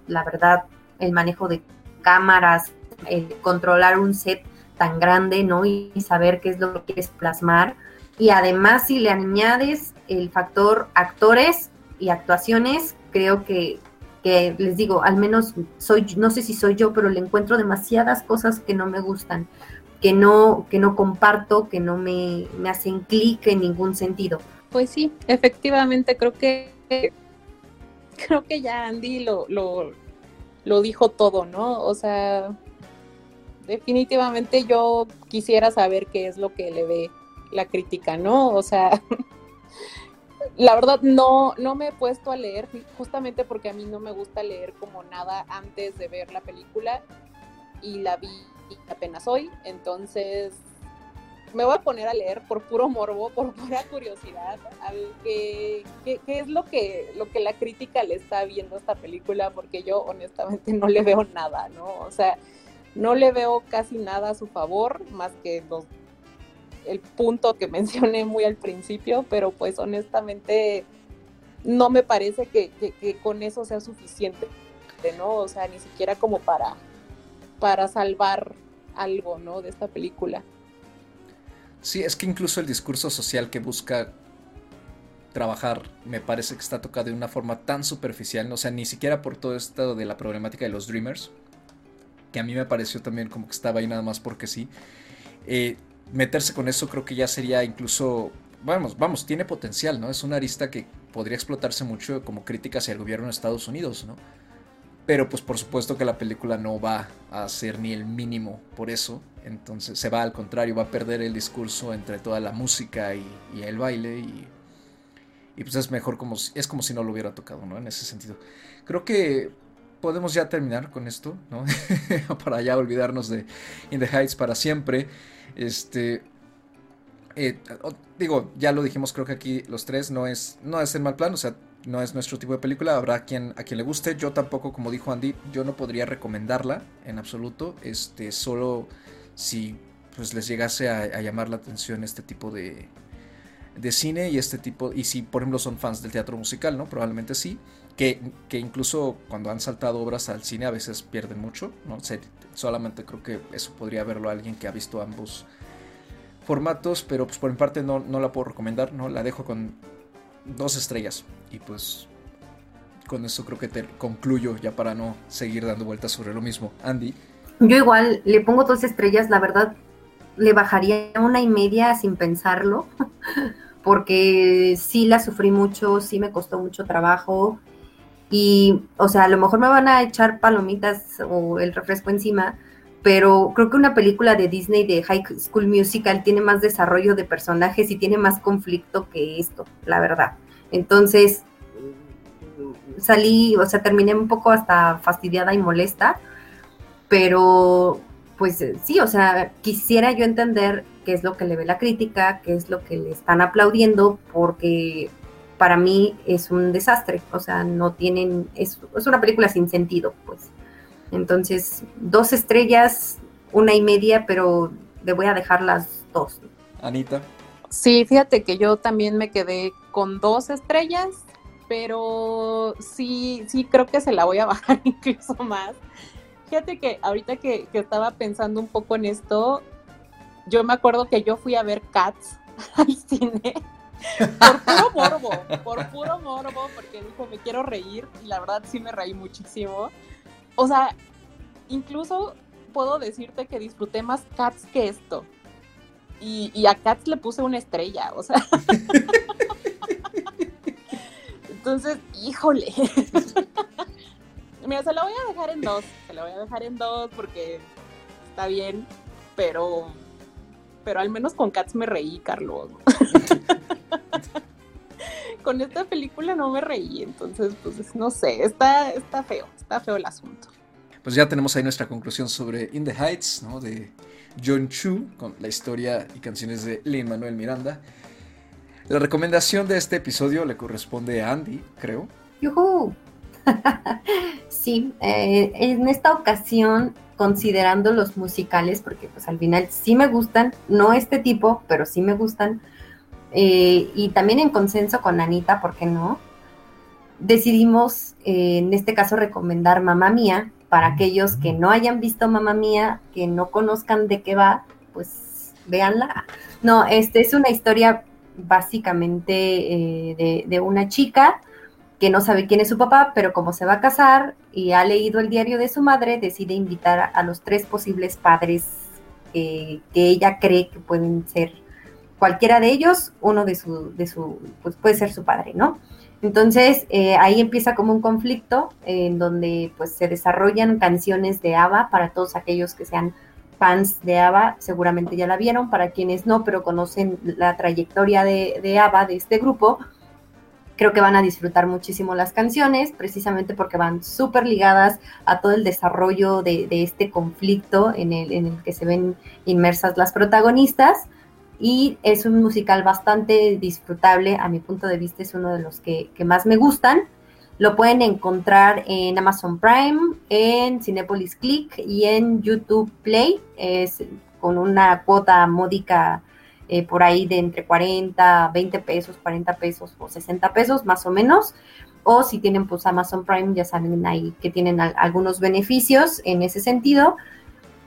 la verdad, el manejo de cámaras, el controlar un set tan grande, ¿no? Y, saber qué es lo que quieres plasmar. Y además, si le añades el factor actores y actuaciones, creo que, que les digo, al menos soy, no sé si soy yo, pero le encuentro demasiadas cosas que no me gustan, que no, que no comparto, que no me, me hacen clic en ningún sentido.
Pues sí, efectivamente, creo que creo que ya Andy lo, lo, lo dijo todo, ¿no? O sea, definitivamente yo quisiera saber qué es lo que le ve la crítica, ¿no? O sea, <laughs> la verdad no, no me he puesto a leer, justamente porque a mí no me gusta leer como nada antes de ver la película y la vi apenas hoy, entonces me voy a poner a leer por puro morbo, por pura curiosidad, a ver qué, es lo que, lo que la crítica le está viendo a esta película, porque yo honestamente no le veo nada, ¿no? O sea, no le veo casi nada a su favor, más que el punto que <laughs> mencioné muy al principio, pero pues honestamente no me parece que, con eso sea suficiente, ¿no? O sea, ni siquiera como para, para salvar algo, ¿no? De esta película.
Sí, es que incluso el discurso social que busca trabajar me parece que está tocado de una forma tan superficial, o sea, ni siquiera por todo esto de la problemática de los Dreamers, que a mí me pareció también como que estaba ahí nada más porque sí. Eh, meterse con eso creo que ya sería incluso, vamos, vamos, tiene potencial, ¿no? Es una arista que podría explotarse mucho como crítica hacia el gobierno de Estados Unidos, ¿no? Pero pues por supuesto que la película no va a ser ni el mínimo por eso. Entonces se va al contrario, va a perder el discurso entre toda la música y, el baile y, y, pues es mejor como es como si no lo hubiera tocado, ¿no? En ese sentido. Creo que podemos ya terminar con esto, ¿no? <laughs> para ya olvidarnos de In the Heights para siempre. Este. Eh, digo, ya lo dijimos, creo que aquí los tres no es, no es el mal plan, o sea, no es nuestro tipo de película. Habrá quien, a quien le guste. Yo tampoco, como dijo Andy, yo no podría recomendarla en absoluto. Este, solo si pues les llegase a llamar la atención este tipo de, de cine y este tipo, y si por ejemplo son fans del teatro musical, ¿no? Probablemente sí, que, incluso cuando han saltado obras al cine a veces pierden mucho, ¿no? sé solamente creo que eso podría verlo alguien que ha visto ambos formatos, pero pues por mi parte no, no la puedo recomendar, ¿no? La dejo con dos estrellas y pues con eso creo que te concluyo ya para no seguir dando vueltas sobre lo mismo. Andy.
Yo igual le pongo dos estrellas, la verdad le bajaría una y media sin pensarlo, <laughs> porque sí la sufrí mucho, sí me costó mucho trabajo. Y, o sea, a lo mejor me van a echar palomitas o el refresco encima, pero creo que una película de Disney de High School Musical tiene más desarrollo de personajes y tiene más conflicto que esto, la verdad. Entonces, salí, o sea, terminé un poco hasta fastidiada y molesta, pero pues eh, sí, o sea, quisiera yo entender qué es lo que le ve la crítica, qué es lo que le están aplaudiendo, porque para mí es un desastre, o sea, no tienen, es, una película sin sentido, pues. Entonces, dos estrellas, una y media, pero le voy a dejar las dos.
Anita.
Sí, fíjate que yo también me quedé con dos estrellas, pero sí, sí creo que se la voy a <laughs> bajar incluso más Fíjate que ahorita que, estaba pensando un poco en esto, yo me acuerdo que yo fui a ver Cats <laughs> al cine por puro morbo, por puro morbo, porque dijo, me quiero reír, y la verdad sí me reí muchísimo. O sea, incluso puedo decirte que disfruté más Cats que esto. Y, y a Cats le puse una estrella, o sea. <laughs> Entonces, híjole. Mira, se lo voy a dejar en dos. Se lo voy a dejar en dos porque está bien, pero, pero al menos con Cats me reí, Carlos. <laughs> con esta película no me reí, entonces, pues no sé, está, está feo, está feo el asunto.
Pues ya tenemos ahí nuestra conclusión sobre In the Heights, ¿no? De John Chu, con la historia y canciones de Lin Manuel Miranda. La recomendación de este episodio le corresponde a Andy, creo.
¡Yuhu! <laughs> sí, eh, en esta ocasión, considerando los musicales, porque pues al final sí me gustan, no este tipo, pero sí me gustan, eh, y también en consenso con Anita, ¿por qué no? Decidimos, eh, en este caso, recomendar Mamá Mía, para aquellos que no hayan visto Mamá Mía, que no conozcan de qué va, pues véanla. No, este es una historia básicamente eh, de, una chica que no sabe quién es su papá, pero como se va a casar y ha leído el diario de su madre, decide invitar a, los tres posibles padres que ella cree que pueden ser cualquiera de ellos, uno de su, de su, pues puede ser su padre, ¿no? Entonces eh, ahí empieza como un conflicto en donde pues se desarrollan canciones de ABBA para todos aquellos que sean fans de ABBA, seguramente ya la vieron, para quienes no, pero conocen la trayectoria de, de ABBA, de este grupo, creo que van a disfrutar muchísimo las canciones, precisamente porque van súper ligadas a todo el desarrollo de, de este conflicto en el, en el que se ven inmersas las protagonistas y es un musical bastante disfrutable, a mi punto de vista es uno de los que, más me gustan. Lo pueden encontrar en Amazon Prime, en Cinepolis Click y en YouTube Play, es con una cuota módica eh, por ahí de entre 40, 20 pesos, 40 pesos o 60 pesos más o menos. O si tienen pues Amazon Prime, ya saben ahí que tienen algunos beneficios en ese sentido.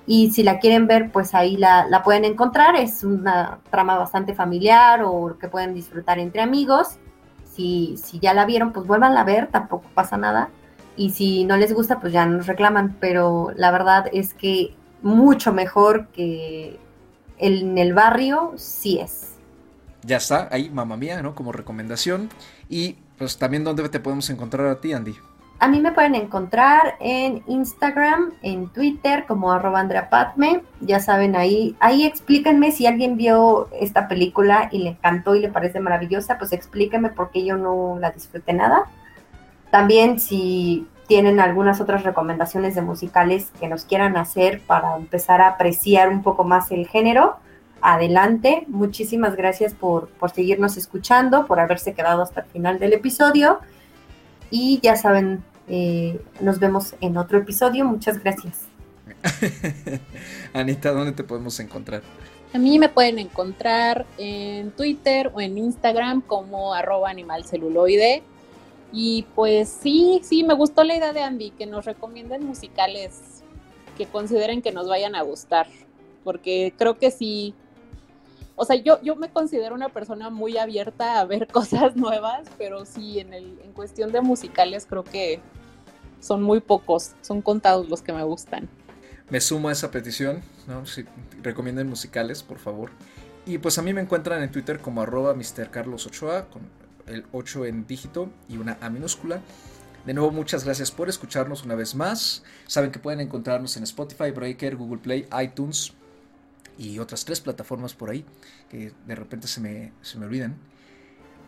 Y si la quieren ver, pues ahí la, pueden encontrar. Es una trama bastante familiar o que pueden disfrutar entre amigos. Si, si ya la vieron, pues vuelvan a ver, tampoco pasa nada. Y si no les gusta, pues ya nos reclaman. Pero la verdad es que mucho mejor que en el barrio sí es.
Ya está, ahí, mamá mía, ¿no? Como recomendación. Y pues también dónde te podemos encontrar a ti, Andy.
A mí me pueden encontrar en Instagram, en Twitter como arroba Andrea Patme. Ya saben, ahí, ahí explíquenme si alguien vio esta película y le encantó y le parece maravillosa, pues explíquenme por qué yo no la disfruté nada. También si tienen algunas otras recomendaciones de musicales que nos quieran hacer para empezar a apreciar un poco más el género, adelante. Muchísimas gracias por, por seguirnos escuchando, por haberse quedado hasta el final del episodio. Y ya saben, eh, nos vemos en otro episodio. Muchas gracias. <laughs>
Anita, ¿dónde te podemos encontrar?
A mí me pueden encontrar en Twitter o en Instagram como arroba animalceluloide. Y pues sí, sí, me gustó la idea de Andy, que nos recomienden musicales que consideren que nos vayan a gustar, porque creo que sí, o sea, yo, yo me considero una persona muy abierta a ver <laughs> cosas nuevas, pero sí, en, el, en cuestión de musicales creo que son muy pocos, son contados los que me gustan.
Me sumo a esa petición, ¿no? Si recomienden musicales, por favor. Y pues a mí me encuentran en Twitter como arroba Ochoa, con el 8 en dígito y una A minúscula. De nuevo, muchas gracias por escucharnos una vez más. Saben que pueden encontrarnos en Spotify, Breaker, Google Play, iTunes, y otras tres plataformas por ahí que de repente se me, se me olvidan.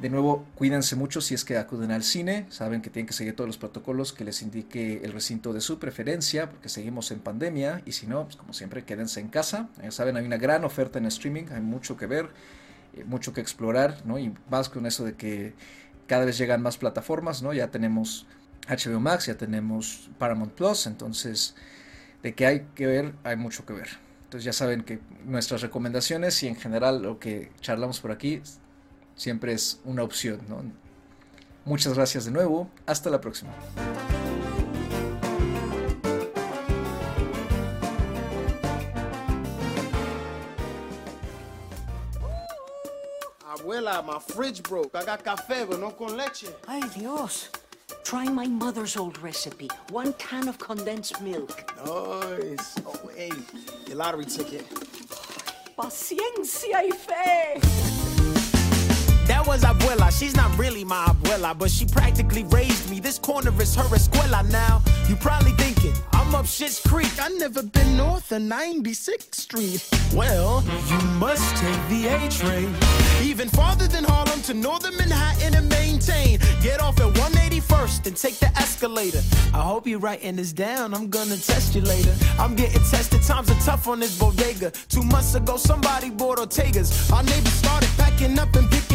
De nuevo, cuídense mucho si es que acuden al cine. Saben que tienen que seguir todos los protocolos que les indique el recinto de su preferencia, porque seguimos en pandemia. Y si no, pues como siempre, quédense en casa. Ya saben, hay una gran oferta en streaming, hay mucho que ver, eh, mucho que explorar, ¿no? Y más con eso de que cada vez llegan más plataformas, ¿no? Ya tenemos HBO Max, ya tenemos Paramount Plus, entonces de que hay que ver, hay mucho que ver. Entonces ya saben que nuestras recomendaciones y en general lo que charlamos por aquí siempre es una opción. Muchas gracias de nuevo. Hasta la próxima.
Abuela, my fridge broke. I got café, pero no con leche.
Ay, Dios. Try my mother's old recipe. One can of condensed milk.
Nice. Oh, hey, your lottery ticket.
Paciencia y fe.
That was abuela. She's not really my abuela, but she practically raised me. This corner is her escuela now. You probably thinking, I'm up Shit's Creek. I never been north of 96th Street. Well, you must take the A train. Even farther than Harlem to Northern Manhattan and maintain. Get off at 181st and take the escalator. I hope you're writing this down. I'm gonna test you later. I'm getting tested. Times are tough on this bodega. Two months ago, somebody bought Ortega's. Our neighbors started packing up and picking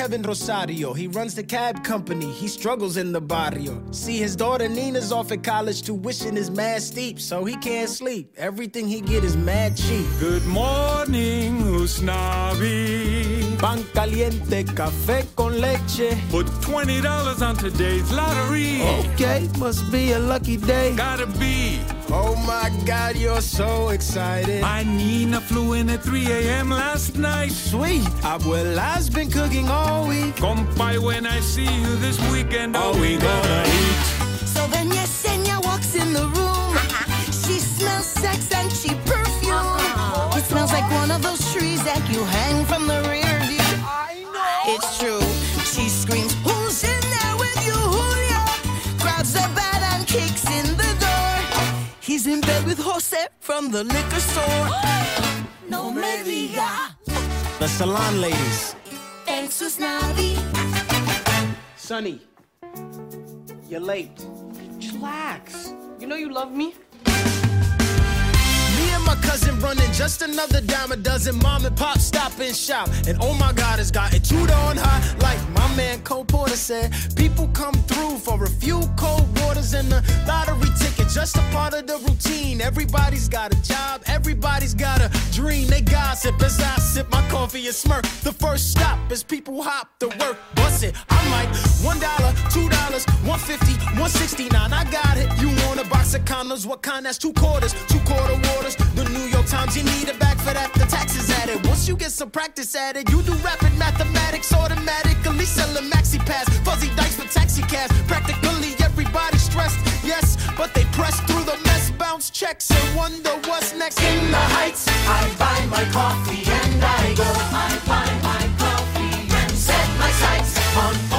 Kevin Rosario. He runs the cab company. He struggles in the barrio. See, his daughter Nina's off at college. Tuition is mad steep, so he can't sleep. Everything he get is mad cheap.
Good morning, Usnavi.
Pan caliente, café con leche.
Put $20 on today's lottery.
Okay, must be a lucky day.
Gotta be.
Oh my God, you're so excited.
My Nina flew in at 3 a.m. last night.
Sweet, abuela's been cooking all week.
Compay, when I see you this weekend, are we gonna eat?
So then Yesenia walks in the room. <laughs> She smells sex and cheap perfume. Uh-huh. It smells like one of those trees that you hang from the rear view.
I know.
It's true. She screams, Who's in there with you, Julio? Grabs the bat and kicks in the door. He's in bed with Jose from the liquor store. <gasps> no me diga.
The salon ladies.
Thanks, Usnavi.
Sonny, you're late.
Relax. You know you love me?
Me and my cousin running just another dime a dozen. Mom and pop stop and shop. And oh my god, it's gotten chewed on hot. Like my man Cole Porter said, people come through for a few cold waters and a lottery ticket. Just a part of the routine. Everybody's got a job, everybody's got a dream. They gossip as I sip my coffee and smirk. The first stop is people hop to work. Bust it. I'm like, one dollar, two dollars, one fifty, one sixty nine. I got it. You want a box of condoms? What kind? That's two quarters, two quarter waters. The New York Times, you need a bag for that. The taxes added. Once you get some practice at it, you do rapid mathematics automatically. Selling maxi pass, fuzzy dice for taxi cabs. Practically everybody's stressed, yes, but they press through the mess, bounce checks, and wonder what's next.
In the heights, I buy my coffee and I go. I buy my coffee and set my sights on